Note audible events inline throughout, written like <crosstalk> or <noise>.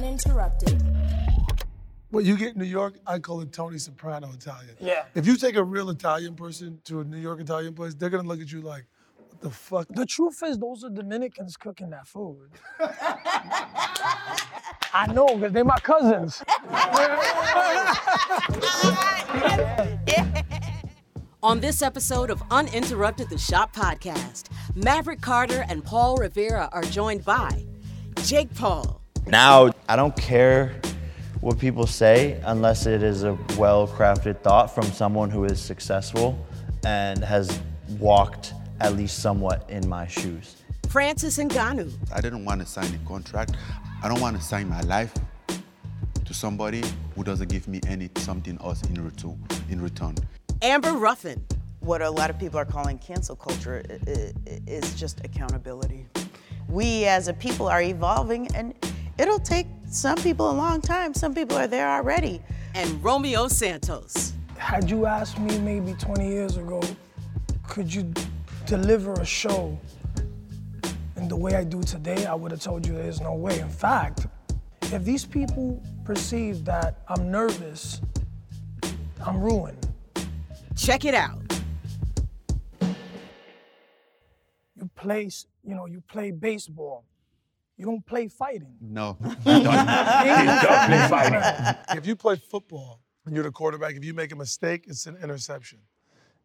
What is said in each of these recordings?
Uninterrupted. What you get in New York, I call it Tony Soprano Italian. Yeah. If you take a real Italian person to a New York Italian place, they're gonna look at you like, what the fuck? The truth is, those are Dominicans cooking that food. <laughs> I know, because they're my cousins. <laughs> On this episode of Uninterrupted the Shop podcast, Maverick Carter and Paul Rivera are joined by Jake Paul, Now, I don't care what people say unless it is a well crafted thought from someone who is successful and has walked at least somewhat in my shoes. Francis Ngannou, I didn't want to sign a contract. I don't want to sign my life to somebody who doesn't give me any something else in return. In return. Amber Ruffin, what a lot of people are calling cancel culture i- i- is just accountability. We as a people are evolving, and it'll take some people a long time. Some people are there already. and Romeo Santos. Had you asked me maybe 20 years ago, could you deliver a show in the way I do today, I would have told you there's no way. In fact, if these people perceive that I'm nervous, I'm ruined. Check it out. You play, you know, you play baseball. You don't play fighting. No. <laughs> You don't <laughs> play fighting. If you play football and you're the quarterback, if you make a mistake, it's an interception.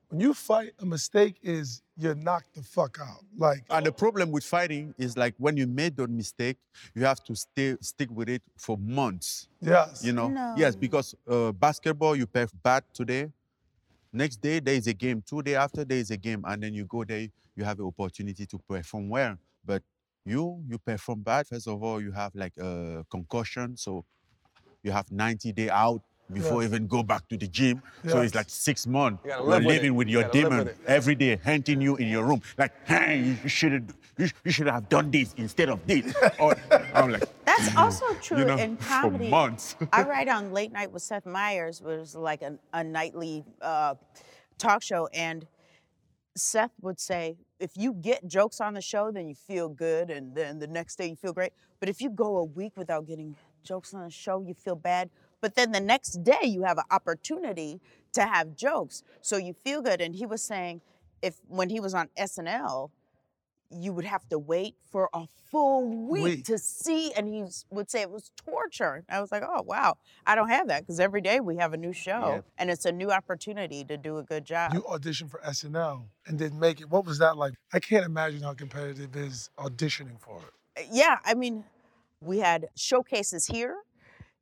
When you fight, a mistake is you're knocked the fuck out. Like, And the problem with fighting is like when you made that mistake, you have to stay stick with it for months. yes. You know? No. Yes, because uh, basketball you play bad today. Next day there is a game. Two day after there is a game, and then you go there. You have an opportunity to perform well. But you you perform bad. First of all, you have like a concussion, so you have 90 day out before Yes. even go back to the gym. So it's like six months. gotta You're live with living with your gotta demon with it. every day, hunting you in your room. Like, hey, you should have you, you should have done this instead of this. <laughs> or I'm like, That's also true you know, in <laughs> for comedy. months. I <laughs> write on Late Night with Seth Meyers, which was like a, a nightly uh, talk show, and Seth would say, if you get jokes on the show, then you feel good, and then the next day you feel great. But if you go a week without getting jokes on the show, you feel bad. But then the next day you have an opportunity to have jokes, so you feel good. And he was saying, if when he was on SNL, you would have to wait for a full week, Week. to see, and he would say it was torture. I was like, oh wow, I don't have that because every day we have a new show, and it's a new opportunity to do a good job. You auditioned for SNL and didn't make it. What was that like? I can't imagine how competitive it is auditioning for it. Uh, yeah, I mean, we had showcases here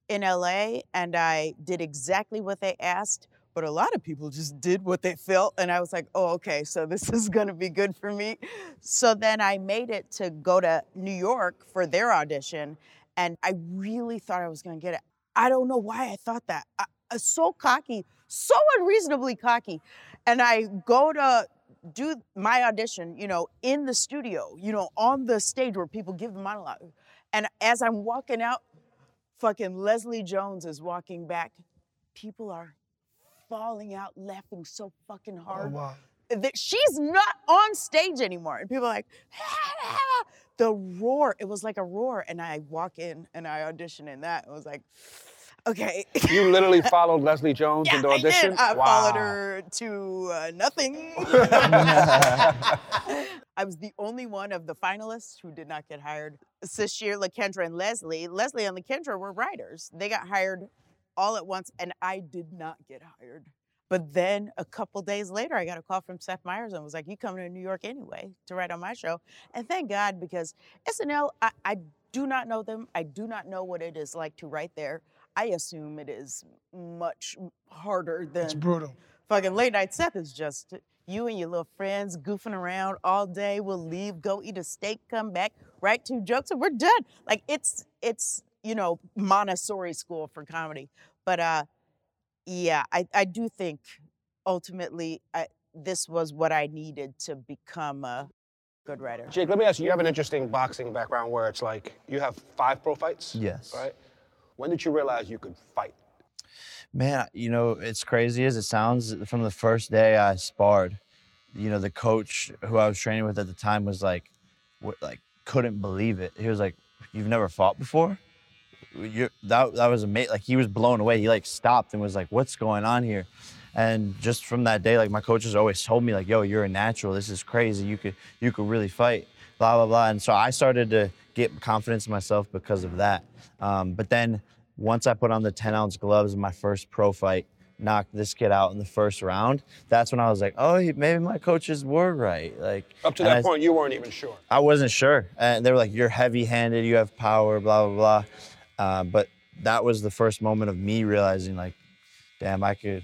in LA, and I did exactly what they asked. But a lot of people just did what they felt, and I was like, "Oh, okay, so this <laughs> is gonna be good for me." So then I made it to go to New York for their audition, and I really thought I was gonna get it. I don't know why I thought that. I, I was so cocky, so unreasonably cocky, and I go to do my audition, you know, in the studio, you know, on the stage where people give the monologue. And as I'm walking out, fucking Leslie Jones is walking back. People are falling out laughing so fucking Oh, hard. wow. that she's not on stage anymore. And people are like, <laughs> the roar, it was like a roar. And I walk in and I audition in that. It was like, <sighs> okay. You literally <laughs> followed Leslie Jones Yeah, into I audition? did. I wow. followed her to uh, nothing. <laughs> I was the only one of the finalists who did not get hired. Sasheer, LaKendra, and Leslie. Leslie and LaKendra were writers. They got hired all at once, and I did not get hired. But then a couple days later, I got a call from Seth Meyers and was like, "You coming to New York anyway to write on my show?" And thank God because SNL, I, I do not know them. I do not know what it is like to write there. I assume it is much harder than It's brutal. fucking late night Seth is just uh, you and your little friends goofing around all day. We'll leave, go eat a steak, come back, write two jokes, and we're done. Like it's it's you know Montessori school for comedy. But uh, yeah, I I do think ultimately I, this was what I needed to become a good writer. Jake, let me ask you, you have an interesting boxing background where it's like you have five pro fights? Yes. Right? When did you realize you could fight? Man, you know, it's crazy as it sounds. From the first day I sparred, you know, the coach who I was training with at the time was like, what, like couldn't believe it. He was like, "You've never fought before?" That that was amazing. Like he was blown away. He like stopped and was like, "What's going on here?" And just from that day, like my coaches always told me, like, "Yo, you're a natural. This is crazy. You could you could really fight." Blah blah blah. And so I started to get confidence in myself because of that. Um, but then once I put on the 10 ounce gloves in my first pro fight, knocked this kid out in the first round. That's when I was like, oh, maybe my coaches were right. Like Up to that I- point, you weren't even sure. I wasn't sure. And they were like, you're heavy handed, you have power, blah, blah, blah. Uh, but that was the first moment of me realizing, like, damn, I could,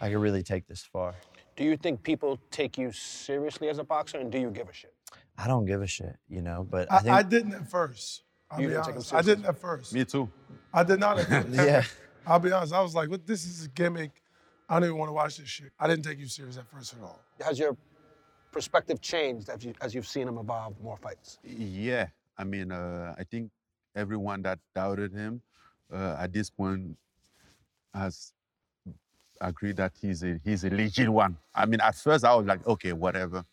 I could really take this far. Do you think people take you seriously as a boxer, and do you give a shit? I don't give a shit, you know, but I I, think, I didn't at first. I'll You be didn't take him honest. I didn't at first. Me too. I did not at <laughs> first. yeah. I'll be honest. I was like, what, this is a gimmick. I don't even want to watch this shit. I didn't take you serious at first at all. Has your perspective changed as, you, as you've seen him evolve more fights? Yeah, I mean, uh, I think everyone that doubted him uh, at this point has agreed that he's a he's a legit one. I mean, at first I was like, okay, whatever.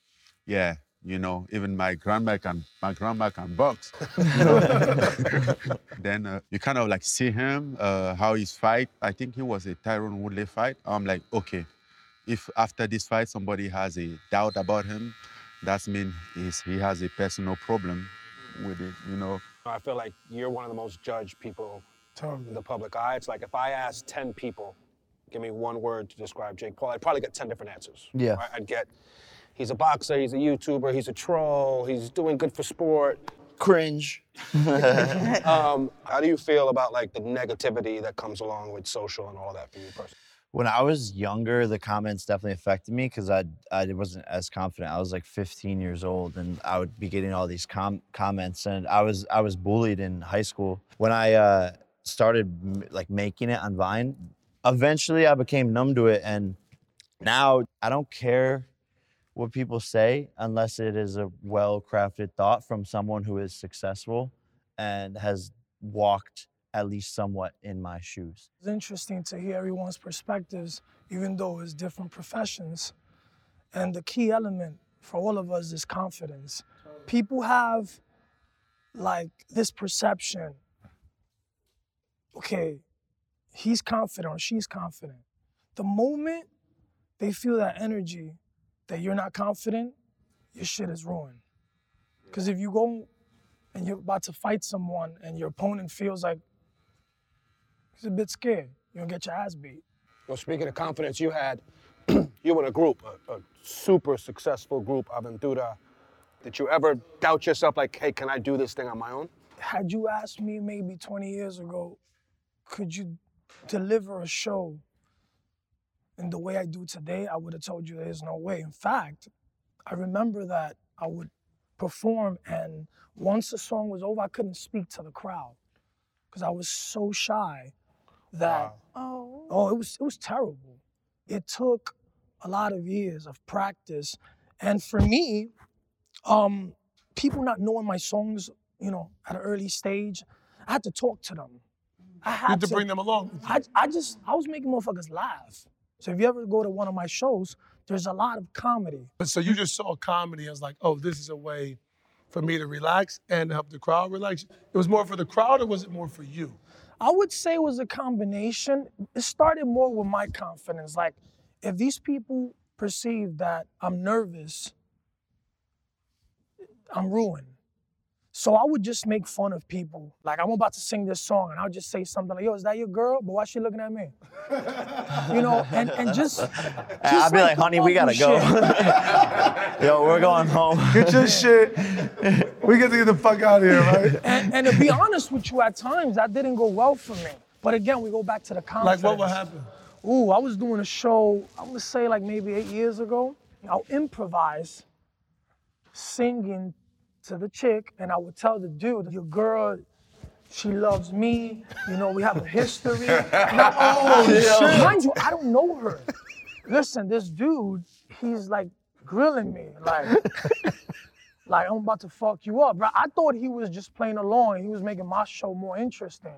Yeah, you know, even my grandma can my grandma can box. you know? <laughs> then uh, you kind of like see him, uh, how he's fight. I think he was a Tyron Woodley fight. I'm like, okay, if after this fight somebody has a doubt about him, that's mean he's, he has a personal problem with it, you know. I feel like you're one of the most judged people in the public eye. It's like if I asked 10 people, give me one word to describe Jake Paul, I'd probably get 10 different answers. Yeah. right? I'd get, he's a boxer, he's a YouTuber, he's a troll, he's doing good for sport. Cringe. <laughs> Um, how do you feel about like the negativity that comes along with social and all that for you personally? When I was younger, the comments definitely affected me because I I wasn't as confident. I was like 15 years old, and I would be getting all these com- comments, and I was I was bullied in high school. When I uh, started like making it on Vine, eventually I became numb to it, and now I don't care what people say unless it is a well-crafted thought from someone who is successful and has walked at least somewhat in my shoes. It's interesting to hear everyone's perspectives, even though it's different professions. And the key element for all of us is confidence. People have like this perception okay, he's confident or she's confident. The moment they feel that energy that you're not confident, your shit is ruined. Because if you go and you're about to fight someone and your opponent feels like he's a bit scared, you're gonna get your ass beat. Well, speaking of confidence, you had, <clears throat> you were in a group, a, a super successful group, Aventura. Did you ever doubt yourself, like, hey, can I do this thing on my own? Had you asked me maybe 20 years ago, could you deliver a show in the way I do today, I would have told you there's no way. In fact, I remember that I would perform, and once the song was over, I couldn't speak to the crowd because I was so shy that Oh. Oh, it was it was terrible. It took a lot of years of practice, and for me, um, people not knowing my songs, you know, at an early stage, I had to talk to them. I had had to bring them along. I, I just I was making motherfuckers laugh. So if you ever go to one of my shows, there's a lot of comedy. But so you just saw comedy I was like, oh, this is a way for me to relax and help the crowd relax. It was more for the crowd, or was it more for you? I would say it was a combination. It started more with my confidence. Like, if these people perceive that I'm nervous, I'm ruined. So I would just make fun of people. Like, I'm about to sing this song, and I'll just say something like, yo, is that your girl? But why she looking at me? <laughs> you know, and, and just. I'd be like, honey, we gotta go. <laughs> Yo, we're going home. Get your shit. <laughs> We get to get the fuck out of here, right? <laughs> and, and to be honest with you, at times that didn't go well for me. But again, we go back to the confidence. Like what would happen? Ooh, I was doing a show, I would say like maybe eight years ago. I'll improvise singing to the chick, and I would tell the dude, your girl, she loves me. You know, we have a history. <laughs> Now, oh, oh, shit. Mind you, I don't know her. Listen, this dude, he's like grilling me, like, like I'm about to fuck you up, bro. I thought he was just playing along. He was making my show more interesting.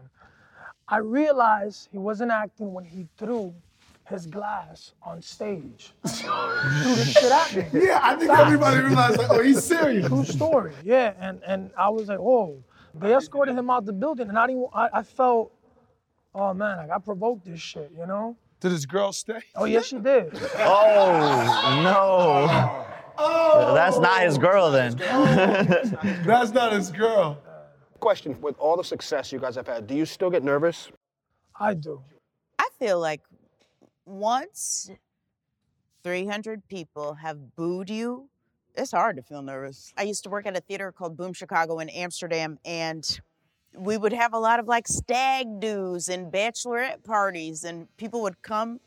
I realized he wasn't acting when he threw his glass on stage. <laughs> threw the shit at me. Yeah, I think everybody realized like, oh, he's serious. True story. Yeah, and and I was like, oh. They escorted him out the building, and I didn't. I, I felt, oh man, like I provoked this shit, you know? Did his girl stay? Oh yes, she did. <laughs> Oh no. Oh. Oh. That's not his girl then. <laughs> That's not his girl. Question: With all the success you guys have had, do you still get nervous? I do. I feel like once 300 people have booed you, it's hard to feel nervous. I used to work at a theater called Boom Chicago in Amsterdam, and we would have a lot of like stag do's and bachelorette parties, and people would come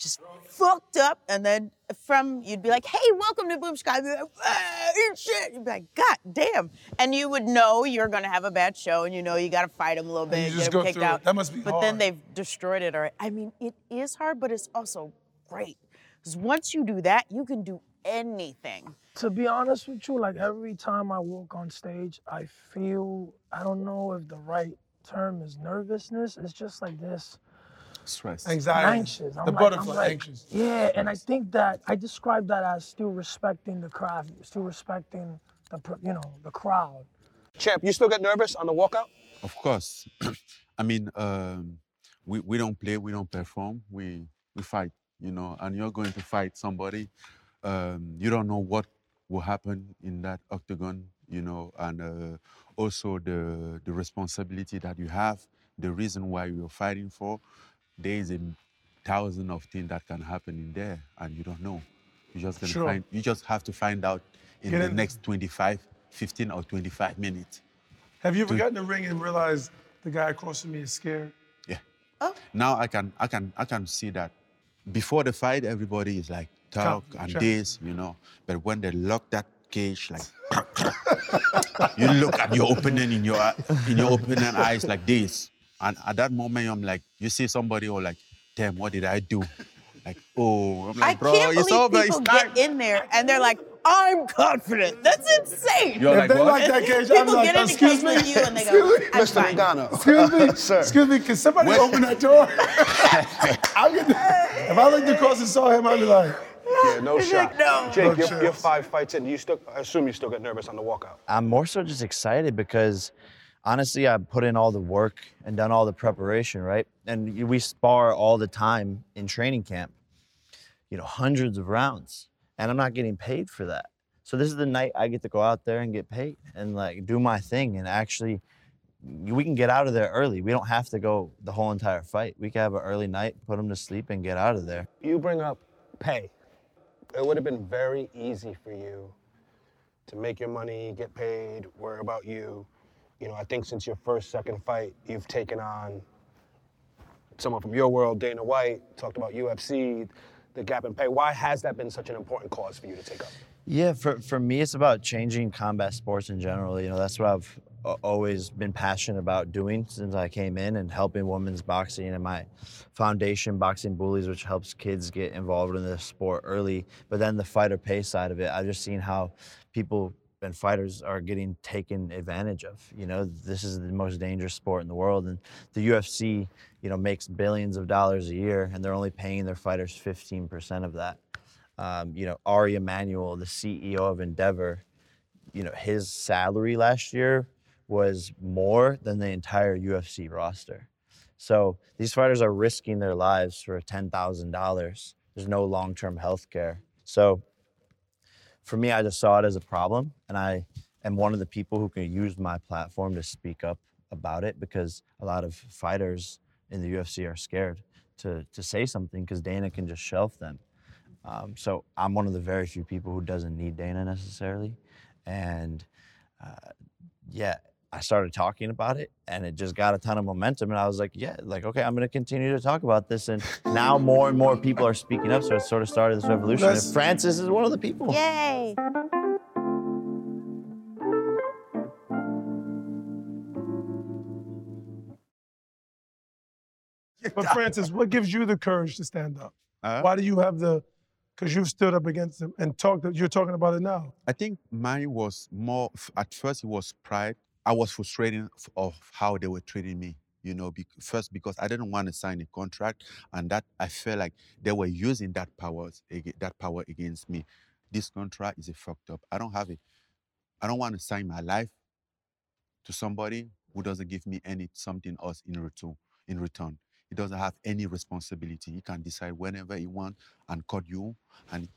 just fucked up, and then from you'd be like, "Hey, welcome to Boom Sky. You'd be like, "Ah, eat shit. You'd be like, "God damn!" And you would know you're gonna have a bad show, and you know you got to fight them a little bit, you and just get 'em go kicked through it. out. That must be But then they've destroyed it. Or I mean, it is hard, but it's also great because once you do that, you can do anything. To be honest with you, like every time I walk on stage, I feel I don't know if the right term is nervousness. It's just like this. Stress. Anxiety. anxious. I'm the like- I'm butterfly, like- anxious. Yeah, and I think that I describe that as still respecting the craft, still respecting the you know the crowd. Champ, you still get nervous on the walkout? Of course. <clears throat> I mean, um, we, we don't play, we don't perform, we we fight, you know, and you're going to fight somebody. Um, you don't know what will happen in that octagon, you know, and uh, also the the responsibility that you have, the reason why you're fighting for. There is a thousand of things that can happen in there, and you don't know. You just gonna Sure. find. You just have to find out in Get the in- next 25, 15 or 25 minutes. Have you ever Dude. gotten in the ring and realized the guy across from me is scared? Yeah. Oh. Now I can I can I can see that. Before the fight, everybody is like talk Calm, and sure. this, you know. But when they lock that cage, like <laughs> you look at your opening in your in your opening eyes like this, and at that moment I'm like, you see somebody or like, damn, what did I do? Like, oh, I'm I bro, can't it's believe over, it's people time. get in there and they're like, "I'm confident." That's insane. You're If like, they what? like that cage, I'm People like, get in the excuse me, you and they go, excuse me, "I'm Mr. fine." Logano. excuse me, <laughs> Sir. excuse me, can somebody open that door? <laughs> <laughs> I'm gonna, if I looked across and saw him, I'd be like, Yeah, no shot. no. Jake, No you're, you're five fights in. You still, I assume you still get nervous on the walkout. I'm more so just excited because honestly, I put in all the work and done all the preparation, right? And we spar all the time in training camp, you know, hundreds of rounds, and I'm not getting paid for that. So this is the night I get to go out there and get paid and like do my thing and actually we can get out of there early. We don't have to go the whole entire fight. We can have an early night, put them to sleep, and get out of there. You bring up pay. It would have been very easy for you to make your money, get paid, worry about you. You know, I think since your first, second fight, you've taken on someone from your world, Dana White, talked about UFC, the gap in pay. Why has that been such an important cause for you to take up? Yeah, for, for me, it's about changing combat sports in general. You know, that's what I've uh, always been passionate about doing since I came in and helping women's boxing and my foundation, Boxing Bullies, which helps kids get involved in the sport early. But then the fighter pay side of it, I've just seen how people and fighters are getting taken advantage of. You know, this is the most dangerous sport in the world, and the UFC, you know, makes billions of dollars a year, and they're only paying their fighters 15% of that um, you know, Ari Emanuel, the CEO of Endeavor, you know, his salary last year was more than the entire UFC roster. So these fighters are risking their lives for $10,000. There's no long term health care. So for me, I just saw it as a problem. And I am one of the people who can use my platform to speak up about it because a lot of fighters in the UFC are scared to, to say something because Dana can just shelf them. Um, so I'm one of the very few people who doesn't need Dana necessarily, and uh, yeah, I started talking about it, and it just got a ton of momentum. And I was like, yeah, like okay, I'm going to continue to talk about this, and now more and more people are speaking up. So it sort of started this revolution. And Francis is one of the people. Yay! but Francis, what gives you the courage to stand up? Huh? Why do you have the, because you've stood up against them and talked, you're talking about it now. I think mine was more, at first it was pride. I was frustrated of how they were treating me, you know, bec- first because I didn't want to sign a contract and that I felt like they were using that powers, that power against me. This contract is a fucked up. I don't have it. I don't want to sign my life to somebody who doesn't give me any something else in return. In return, he doesn't have any responsibility. He can decide whenever he wants and cut you, and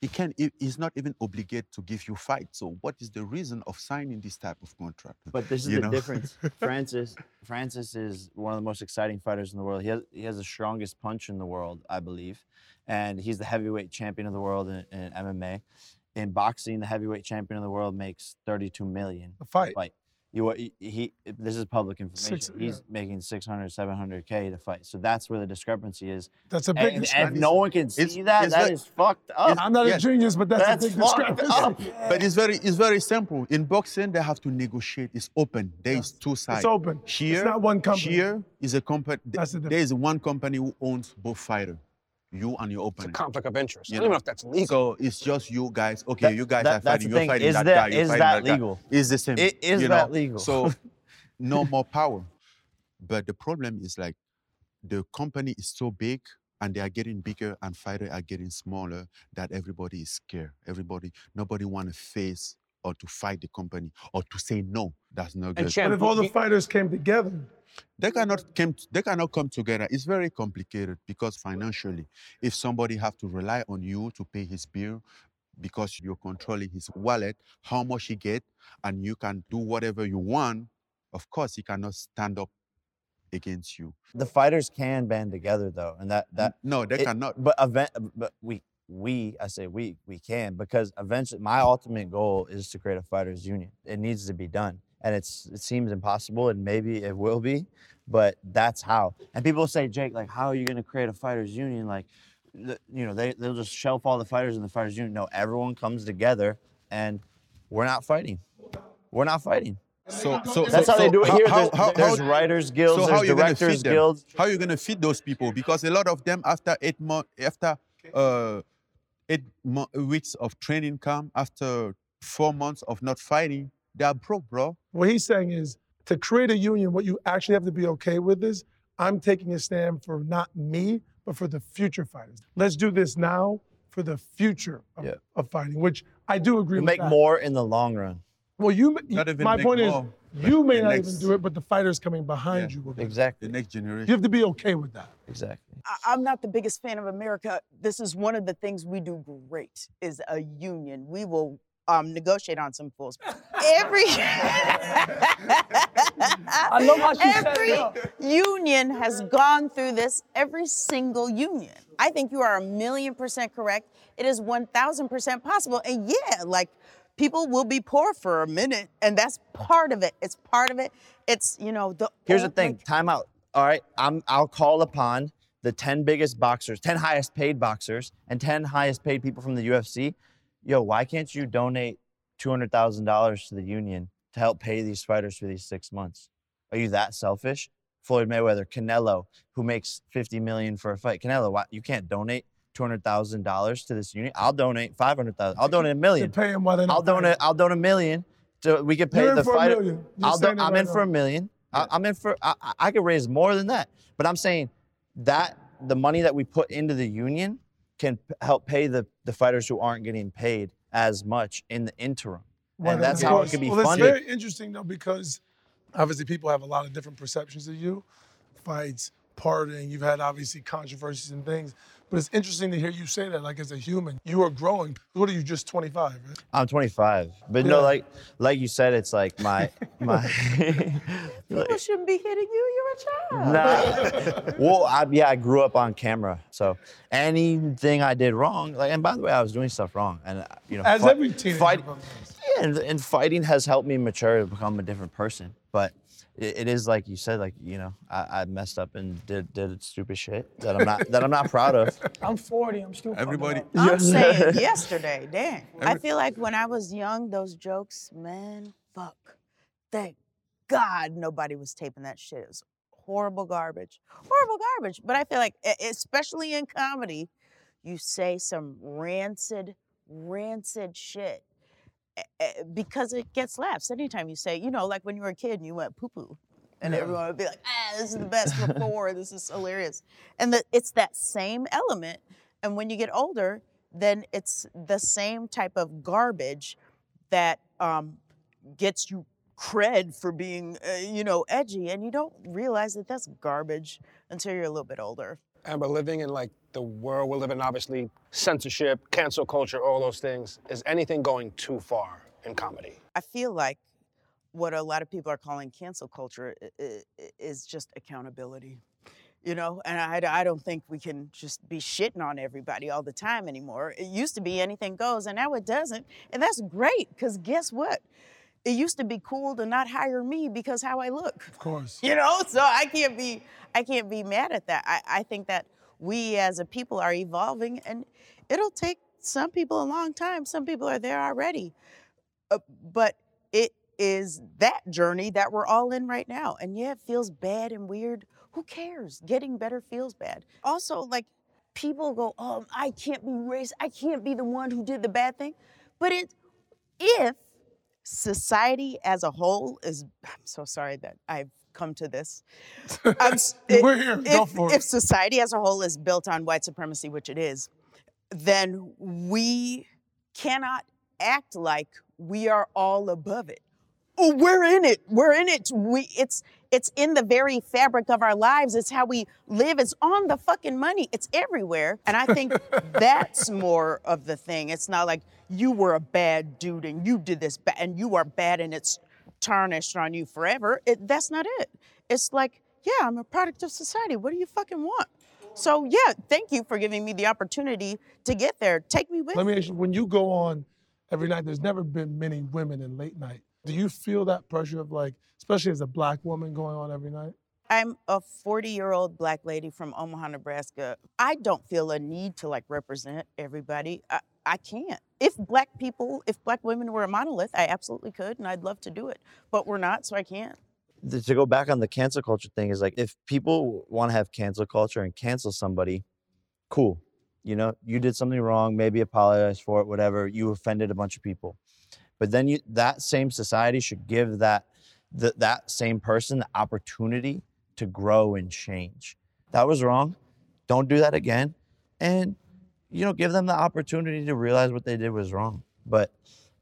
he he can. he- He's not even obligated to give you fight. So what is the reason of signing this type of contract? But this is You the know? difference. <laughs> Francis, Francis is one of the most exciting fighters in the world. He has he has the strongest punch in the world, I believe, and he's the heavyweight champion of the world in, in MMA. In boxing, the heavyweight champion of the world makes 32 million A fight. fight. You he, he this is public information. Six- He's making 600, 700k to fight. So that's where the discrepancy is. That's a big and if discrepancy. no one can It's- see that, it's that like- is fucked up. I'm not Yeah. a genius, but that's, That's a big fucked discrepancy. up. But it's very it's very simple. In boxing, they have to negotiate. It's open. There is two sides. It's open. Here, it's not one company. Here is a company. There is one company who owns both fighter, you and your It's a conflict of interest. I don't even know. know if that's legal. So it's just you guys. Okay, That- you guys that- are fighting. the You're thing. fighting Is that, that- guy. You're is fighting that guy. legal? It's the same. I- is you that know? legal? So <laughs> no more power. But the problem is like the company is so big and they are getting bigger and fighters are getting smaller that everybody is scared. Everybody, nobody want to face or to fight the company or to say no. That's not good. And champ, But if all the fighters came together, they cannot come they cannot come together it's very complicated because financially if somebody have to rely on you to pay his bill because you're controlling his wallet how much he get and you can do whatever you want of course he cannot stand up against you the fighters can band together though, and that that no they it- cannot But event, but we we I say we we can because eventually my ultimate goal is to create a fighters union. It needs to be done, and it's it seems impossible, and maybe it will be, but that's how. And people say, Jake, like, how are you going to create a fighters union? Like, the- you know, they they'll just shelf all the fighters in the fighters union. No, everyone comes together, and we're not fighting. We're not fighting. so so That's so, how they do it so here. how- there's how- there's how- writers guilds, so how there's you gonna feed directors them? guilds. How are you gonna feed those people? Because a lot of them after eight months, after uh, eight mo- weeks of training camp, after four months of not fighting, they are broke, bro. what he's saying is to create a union, what you actually have to be okay with is I'm taking a stand for not me, but for the future fighters. Let's do this now for the future of, Yeah. of fighting, which I do agree You with. make that. more in the long run. Well, you, Not even my make point more, is, you may not next- even do it, but the fighters coming behind Yeah. you will. do it. Exactly. The next generation. You have to be okay with that. Exactly. I- I'm not the biggest fan of America. This is one of the things we do great is a union. We will um, negotiate on some fools. <laughs> Every <laughs> I love how she said every that. union has gone through this. Every single union. I think you are a million percent correct. It is one thousand percent possible. And yeah, like people will be poor for a minute, and that's part of it. It's part of it. It's you know the. Here's the thing. like, Time out. All right. I'm. I'll call upon the 10 biggest boxers, 10 highest paid boxers, and 10 highest paid people from the UFC. Yo, why can't you donate $200,000 to the union to help pay these fighters for these six months? Are you that selfish? Floyd Mayweather, Canelo, who makes 50 million for a fight. Canelo, why you can't donate $200,000 to this union? I'll donate 500,000. I'll donate a million. pay them while they're I'll donate. I'll donate a million. So we can pay You're the fighter. million. I'll do, I'm, right in for a million. I, I'm in for. I, I- I could raise more than that, but I'm saying that the money that we put into the union can p- help pay the the fighters who aren't getting paid as much in the interim, Well, and that's how it could be well, funded. It's very interesting though because obviously people have a lot of different perceptions of you, fights, partying. You've had obviously controversies and things, but it's interesting to hear you say that. Like as a human, you are growing. What are you? Just 25, right? I'm 25, but Yeah. no, like like you said, it's like my <laughs> my. <laughs> people shouldn't be hitting you. You're a child. Nah. <laughs> well, I, yeah, I grew up on camera, so anything I did wrong, like, and by the way, I was doing stuff wrong, and uh, you know, As fi- every teenager. fight- Yeah, and, and fighting has helped me mature to become a different person. But it, it is like you said, like you know, I, I messed up and did did stupid shit that I'm not that I'm not proud of. <laughs> I'm 40. I'm still Everybody. I'm saying <laughs> yesterday, dang. I feel like when I was young, those jokes, man, fuck. Thank God nobody was taping that shit. It was horrible garbage. Horrible garbage. But I feel like, e- especially in comedy, you say some rancid, rancid shit because it gets laughs. Anytime you say, you know, like when you were a kid and you went poo poo. And Yeah. everyone would be like, ah, this is the best <laughs> before. this is hilarious. And the, it's that same element. And when you get older, then it's the same type of garbage that um, gets you cred for being, uh, you know, edgy, and you don't realize that that's garbage until you're a little bit older. Amber, living in like the world we're living, obviously, censorship, cancel culture, all those things, is anything going too far in comedy? I feel like what a lot of people are calling cancel culture is just accountability. You know, and I, I don't think we can just be shitting on everybody all the time anymore. It used to be anything goes, and now it doesn't. And that's great, because guess what? It used to be cool to not hire me because how I look. Of course. <laughs> You know, so I can't be I can't be mad at that. I, I think that we as a people are evolving and it'll take some people a long time. Some people are there already. Uh, but it is that journey that we're all in right now. And yeah, it feels bad and weird. Who cares? Getting better feels bad. Also, like people go, "Oh, I can't be racist. I can't be the one who did the bad thing." But it if society as a whole is I'm so sorry that I've come to this. <laughs> Um, I'm We're here. Go If, if society as a whole is built on white supremacy, which it is, then we cannot act like we are all above it. Oh, we're in it. We're in it. We it's it's in the very fabric of our lives. It's how we live. It's on the fucking money. It's everywhere. And I think <laughs> that's more of the thing. It's not like you were a bad dude and you did this bad and you are bad and it's tarnished on you forever. It, that's not it. It's like, yeah, I'm a product of society. What do you fucking want? So yeah, thank you for giving me the opportunity to get there. Take me with Let me ask you, when you go on every night, there's never been many women in late night. Do you feel that pressure of like, especially as a black woman going on every night? I'm a 40 year old black lady from Omaha, Nebraska. I don't feel a need to like represent everybody. I, I can't. If black people, if black women were a monolith, I absolutely could and I'd love to do it. But we're not, so I can't. to go back on the cancel culture thing is like if people want to have cancel culture and cancel somebody, cool. You know, you did something wrong, maybe apologize for it, whatever. You offended a bunch of people. But then you that same society should give that th- that same person the opportunity to grow and change. That was wrong. Don't do that again. And you know, give them the opportunity to realize what they did was wrong. But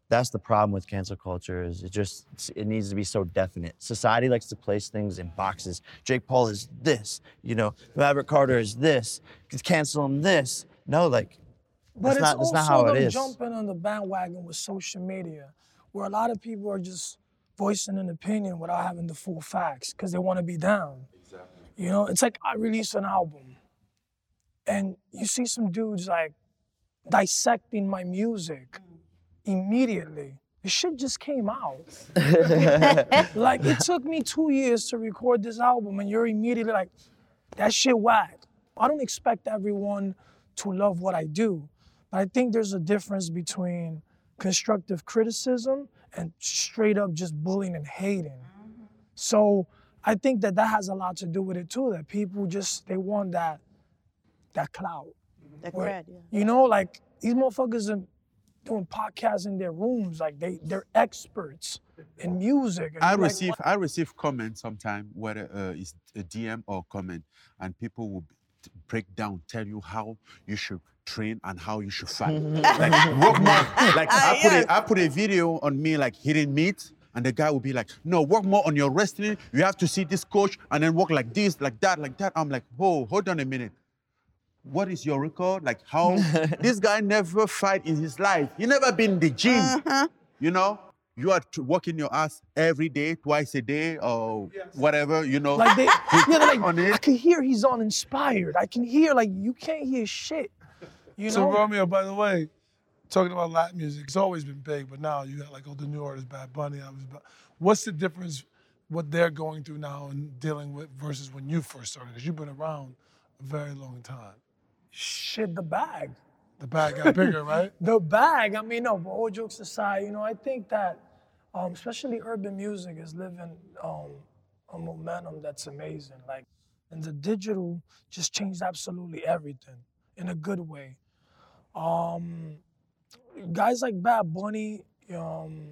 that's the problem with cancel culture is it just it needs to be so definite society likes to place things in boxes jake paul is this you know maverick carter is this cancel him this no like But that's it's not that's also not how it is jumping on the bandwagon with social media, where a lot of people are just voicing an opinion without having the full facts because they want to be down. Exactly. You know, it's like I release an album, and you see some dudes like dissecting my music immediately. The shit just came out. <laughs> like it took me two years to record this album, and you're immediately like, that shit whack. I don't expect everyone to love what I do, but I think there's a difference between constructive criticism and straight up just bullying and hating. So I think that that has a lot to do with it too. That people just they want that that clout. that Where- cred, yeah. You know, like these motherfuckers are doing podcasts in their rooms. Like they they're experts in music. and I you're like, receive? I receive comments sometimes whether uh, it's a DM or comment, and people will break down, tell you how you should train and how you should fight. <laughs> like work more. Like ah, I put a, I put a video on me like hitting meat. And the guy will be like, no, work more on your wrestling. You have to see this coach and then work like this, like that, like that. I'm like, oh, hold on a minute. What is your record? Like how <laughs> this guy never fight in his life. He never been in the gym. Uh-huh. You know? You are t- working your ass every day, twice a day, or whatever, you know. Like they, yeah, like, on I can hear he's uninspired. I can hear like you can't hear shit. You So know, Romeo, by the way, talking about Latin music, it's always been big, but now you got like all the new artists, Bad Bunny. I was, what's the difference? What they're going through now and dealing with versus when you first started? Because you've been around a very long time. shit the bag. The bag got bigger, <laughs> right? The bag. I mean, no, but all jokes aside, you know, I think that, um, especially urban music is living um, a momentum that's amazing. Like, and the digital just changed absolutely everything in a good way. Um, guys like Bad Bunny, um,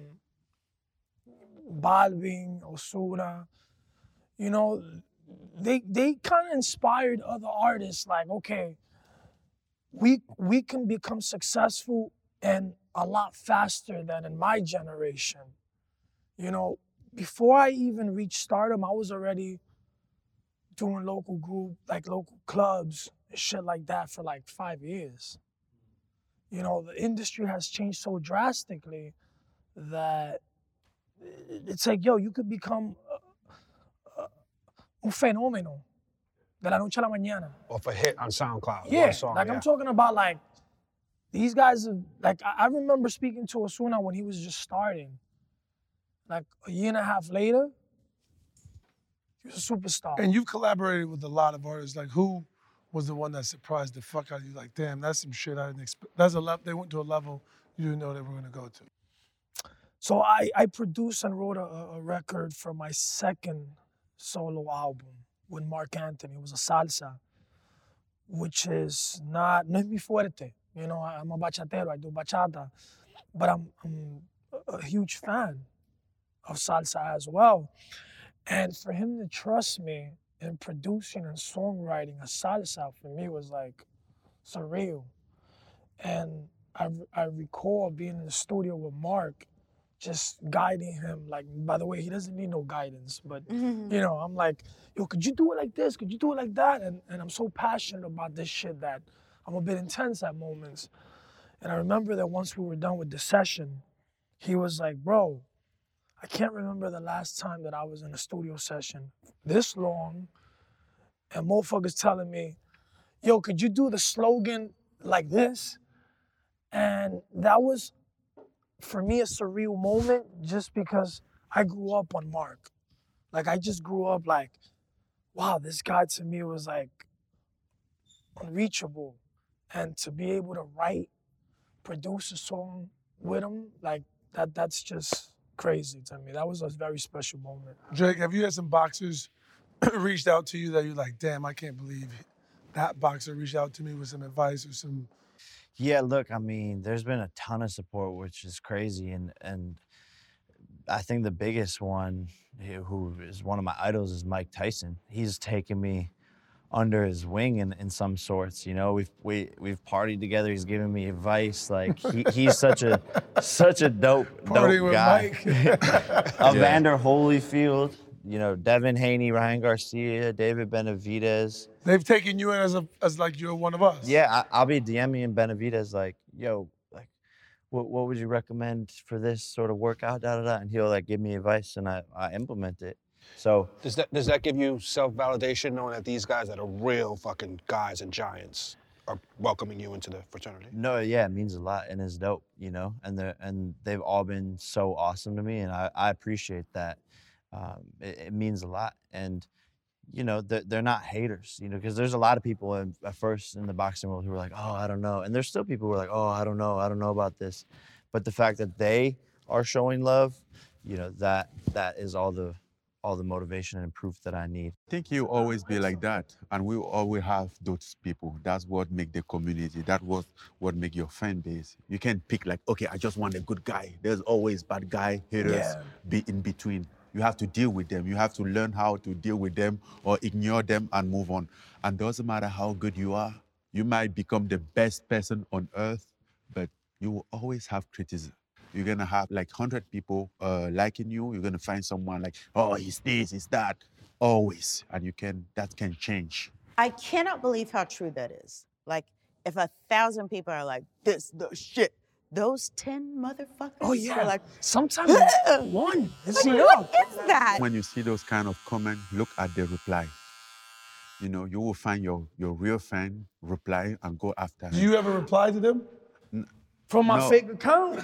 Balvin, Ozuna, you know, they they kind of inspired other artists. Like, okay, we we can become successful and a lot faster than in my generation. You know, before I even reached stardom, I was already doing local group, like local clubs and shit like that for like five years. You know, the industry has changed so drastically that it's like, yo, you could become uh, uh, un fenómeno de la noche a la mañana. Off a hit on SoundCloud. Yeah, song, like yeah. I'm talking about like these guys. Are, like I, I remember speaking to Ozuna when he was just starting. Like a year and a half later, he was a superstar. And you've collaborated with a lot of artists. Like who was the one that surprised the fuck out of you? Like, damn, that's some shit I didn't expect. That's a level. They went to a level you didn't know they were gonna go to. So I, I produced and wrote a, a record for my second solo album with Marc Anthony. It was a salsa, which is not no es mi fuerte. You know, I'm a bachatero. I do bachata, but I'm I'm a huge fan of salsa as well. And for him to trust me in producing and songwriting a salsa for me was like surreal. And I, I recall being in the studio with Marc, just guiding him. Like, by the way, he doesn't need no guidance, but <laughs> you know, I'm like, yo, could you do it like this? Could you do it like that? And and I'm so passionate about this shit that I'm a bit intense at moments. And I remember that once we were done with the session, he was like, bro, I can't remember the last time that I was in a studio session this long, and motherfuckers telling me, yo, could you do the slogan like this? And that was, for me, a surreal moment just because I grew up on Marc. Like, I just grew up like, wow, this guy to me was like unreachable. And to be able to write, produce a song with him, like, that that's just crazy to me. That was a very special moment. Jake, have you had some boxers <clears throat> reached out to you that you're like, damn, I can't believe that boxer reached out to me with some advice or some Yeah, look, I mean, there's been a ton of support, which is crazy, and and I think the biggest one, who- who is one of my idols, is Mike Tyson. He's taken me under his wing in, in some sorts. You know, we've we we've partied together. He's given me advice. Like he, he's such a such a dope <laughs> Party dope with guy. Mike. <laughs> Evander Holyfield, you know, Devin Haney, Ryan Garcia, David Benavidez. They've taken you in as a as like you're one of us. Yeah, I, I'll be DMing Benavidez like, yo, like, what, what would you recommend for this sort of workout? Da da da, and he'll like give me advice, and I, I implement it. So Does that does that give you self validation knowing that these guys that are real fucking guys and giants are welcoming you into the fraternity? no, yeah, it means a lot, and it's dope, you know. And they and they've all been so awesome to me, and I, I appreciate that. Um, it, it means a lot, and you know they're, they're not haters, you know, because there's a lot of people in, at first in the boxing world who were like, oh, I don't know, and there's still people who are like, oh, I don't know, I don't know about this, but the fact that they are showing love, you know, that that is all the all the motivation and proof that I need. I think you always be like that, and we always have those people. That's what make the community. That was what make your fan base. You can't pick like, okay, I just want a good guy. There's always bad guy haters Yeah. be in between. You have to deal with them. You have to learn how to deal with them or ignore them and move on. And doesn't matter how good you are, you might become the best person on earth, but you will always have criticism. You're gonna have like hundred people uh, liking you. You're gonna find someone like, oh, he's this, he's that, always, and you can that can change. I cannot believe how true that is. Like, if a thousand people are like, this the shit, those 10 motherfuckers Oh are yeah. like, sometimes one <laughs> is like, enough. what is that? When you see those kind of comment, look at the reply. You know, you will find your your real fan reply and go after Do him. you ever reply to them? From my No. fake account. <laughs> no,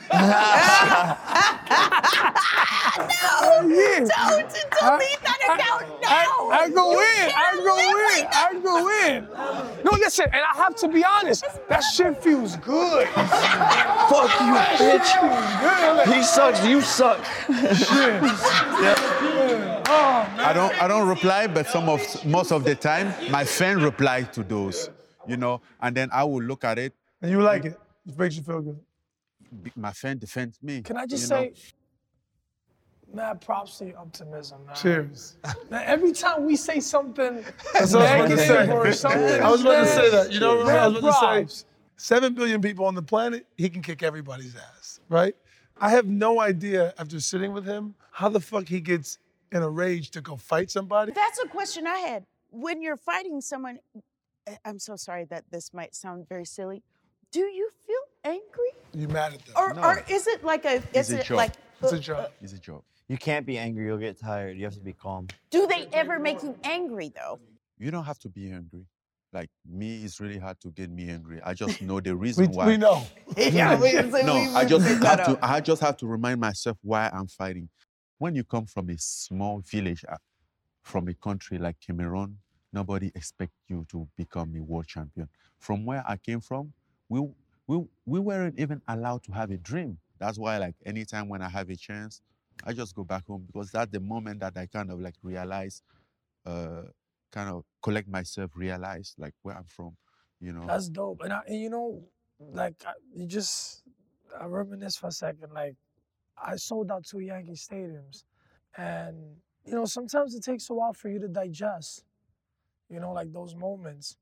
yeah. don't delete that account now. I, I go You in. I go in. like. I go in. No, listen, and I have to be honest. That shit feels good. Fuck you, bitch. He sucks. You suck. Oh, I don't I don't reply, but some of most of the time my friend reply to those. You know, and then I will look at it. And you like it. It makes you feel good. be- My fan defends me. Can I just you know? say, mad props to your optimism, man. Cheers. <laughs> Now, every time we say something <laughs> That's what I was about to negative say. or <laughs> something, I was about to say that. You know what I was mad about to say? props. Seven billion people on the planet, he can kick everybody's ass, right? I have no idea after sitting with him how the fuck he gets in a rage to go fight somebody. That's a question I had. When you're fighting someone, eh, I'm so sorry that this might sound very silly. Do you feel angry? You mad at them? Or, No. or is it like a, It's is a it joke. like, It's a uh, job. It's a job. You can't be angry, you'll get tired. You have to be calm. do they ever make you angry though? You don't have to be angry. Like me, it's really hard to get me angry. I just know the <laughs> We, reason why. we know. <laughs> yeah, we, so no, we- I just picked have to. I just have to remind myself why I'm fighting. When you come from a small village, uh, from a country like Cameroon, nobody expects you to become a world champion. From where I came from, we we we weren't even allowed to have a dream. That's why, like, anytime when I have a chance, I just go back home because that's the moment that I kind of like realize, uh, kind of collect myself, realize like where I'm from. You know. That's dope. And, I, and you know, like you just, I reminisce for a second. Like I sold out two Yankee stadiums, and you know sometimes it takes a while for you to digest. You know, like those moments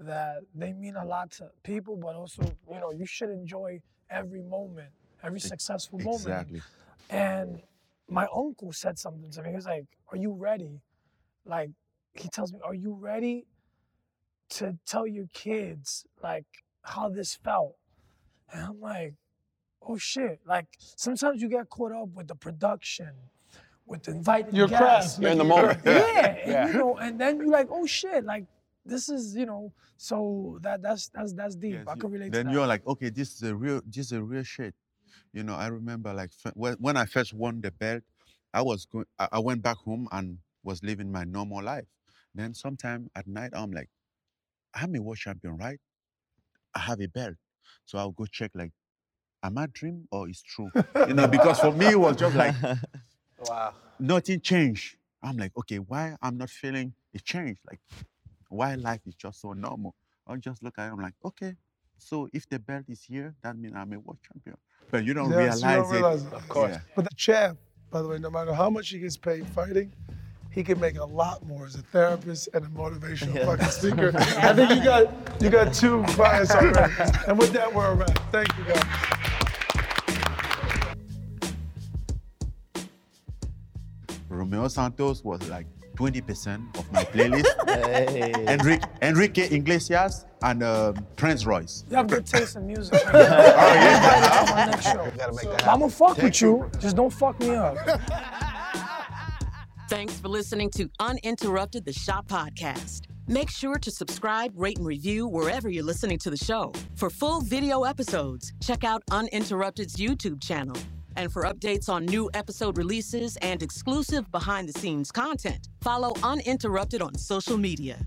that they mean a lot to people, but also you know you should enjoy every moment, every successful moment. Exactly. And my uncle said something to me. He was like, Are you ready? Like, he tells me, Are you ready to tell your kids, like, how this felt? And I'm like, Oh shit. Like, sometimes you get caught up with the production, with inviting Your guests. craft. You're in the moment. work. <laughs> Yeah, and, you know, and then you're like, oh shit, like this is, you know, so that that's that's that's deep. Yes, I can relate then you're like, okay, this is a real, this is a real shit. You know, I remember like when, I first won the belt, I was going, I, went back home and was living my normal life. Then sometime at night, I'm like, I'm a world champion, right? I have a belt, so I'll go check like, am I dream or it's true? you know, because for me it was just like <laughs> Wow. nothing changed. I'm like, okay, why I'm not feeling a change? Like, why life is just so normal? I just look at it, I'm like, okay, so if the belt is here, that means I'm a world champion. But you don't Yes, you realize don't it. realize it. Of course. Yeah. But the champ, by the way, no matter how much he gets paid fighting, he can make a lot more as a therapist and a motivational Yeah. fucking speaker. <laughs> I think you got you got two clients already. And with that, we're around. Thank you, guys. Romeo Santos was like 20% of my playlist. <laughs> Hey. Enrique, Enrique Iglesias and um, Prince Royce. You have good taste in music. <laughs> oh, yeah. on my next show. Gotta make that I'm gonna happen. fuck with you. Just don't fuck me up. <laughs> Thanks for listening to Uninterrupted the Shop Podcast. Make sure to subscribe, rate, and review wherever you're listening to the show. For full video episodes, check out Uninterrupted's YouTube channel. And for updates on new episode releases and exclusive behind the scenes content, follow Uninterrupted on social media.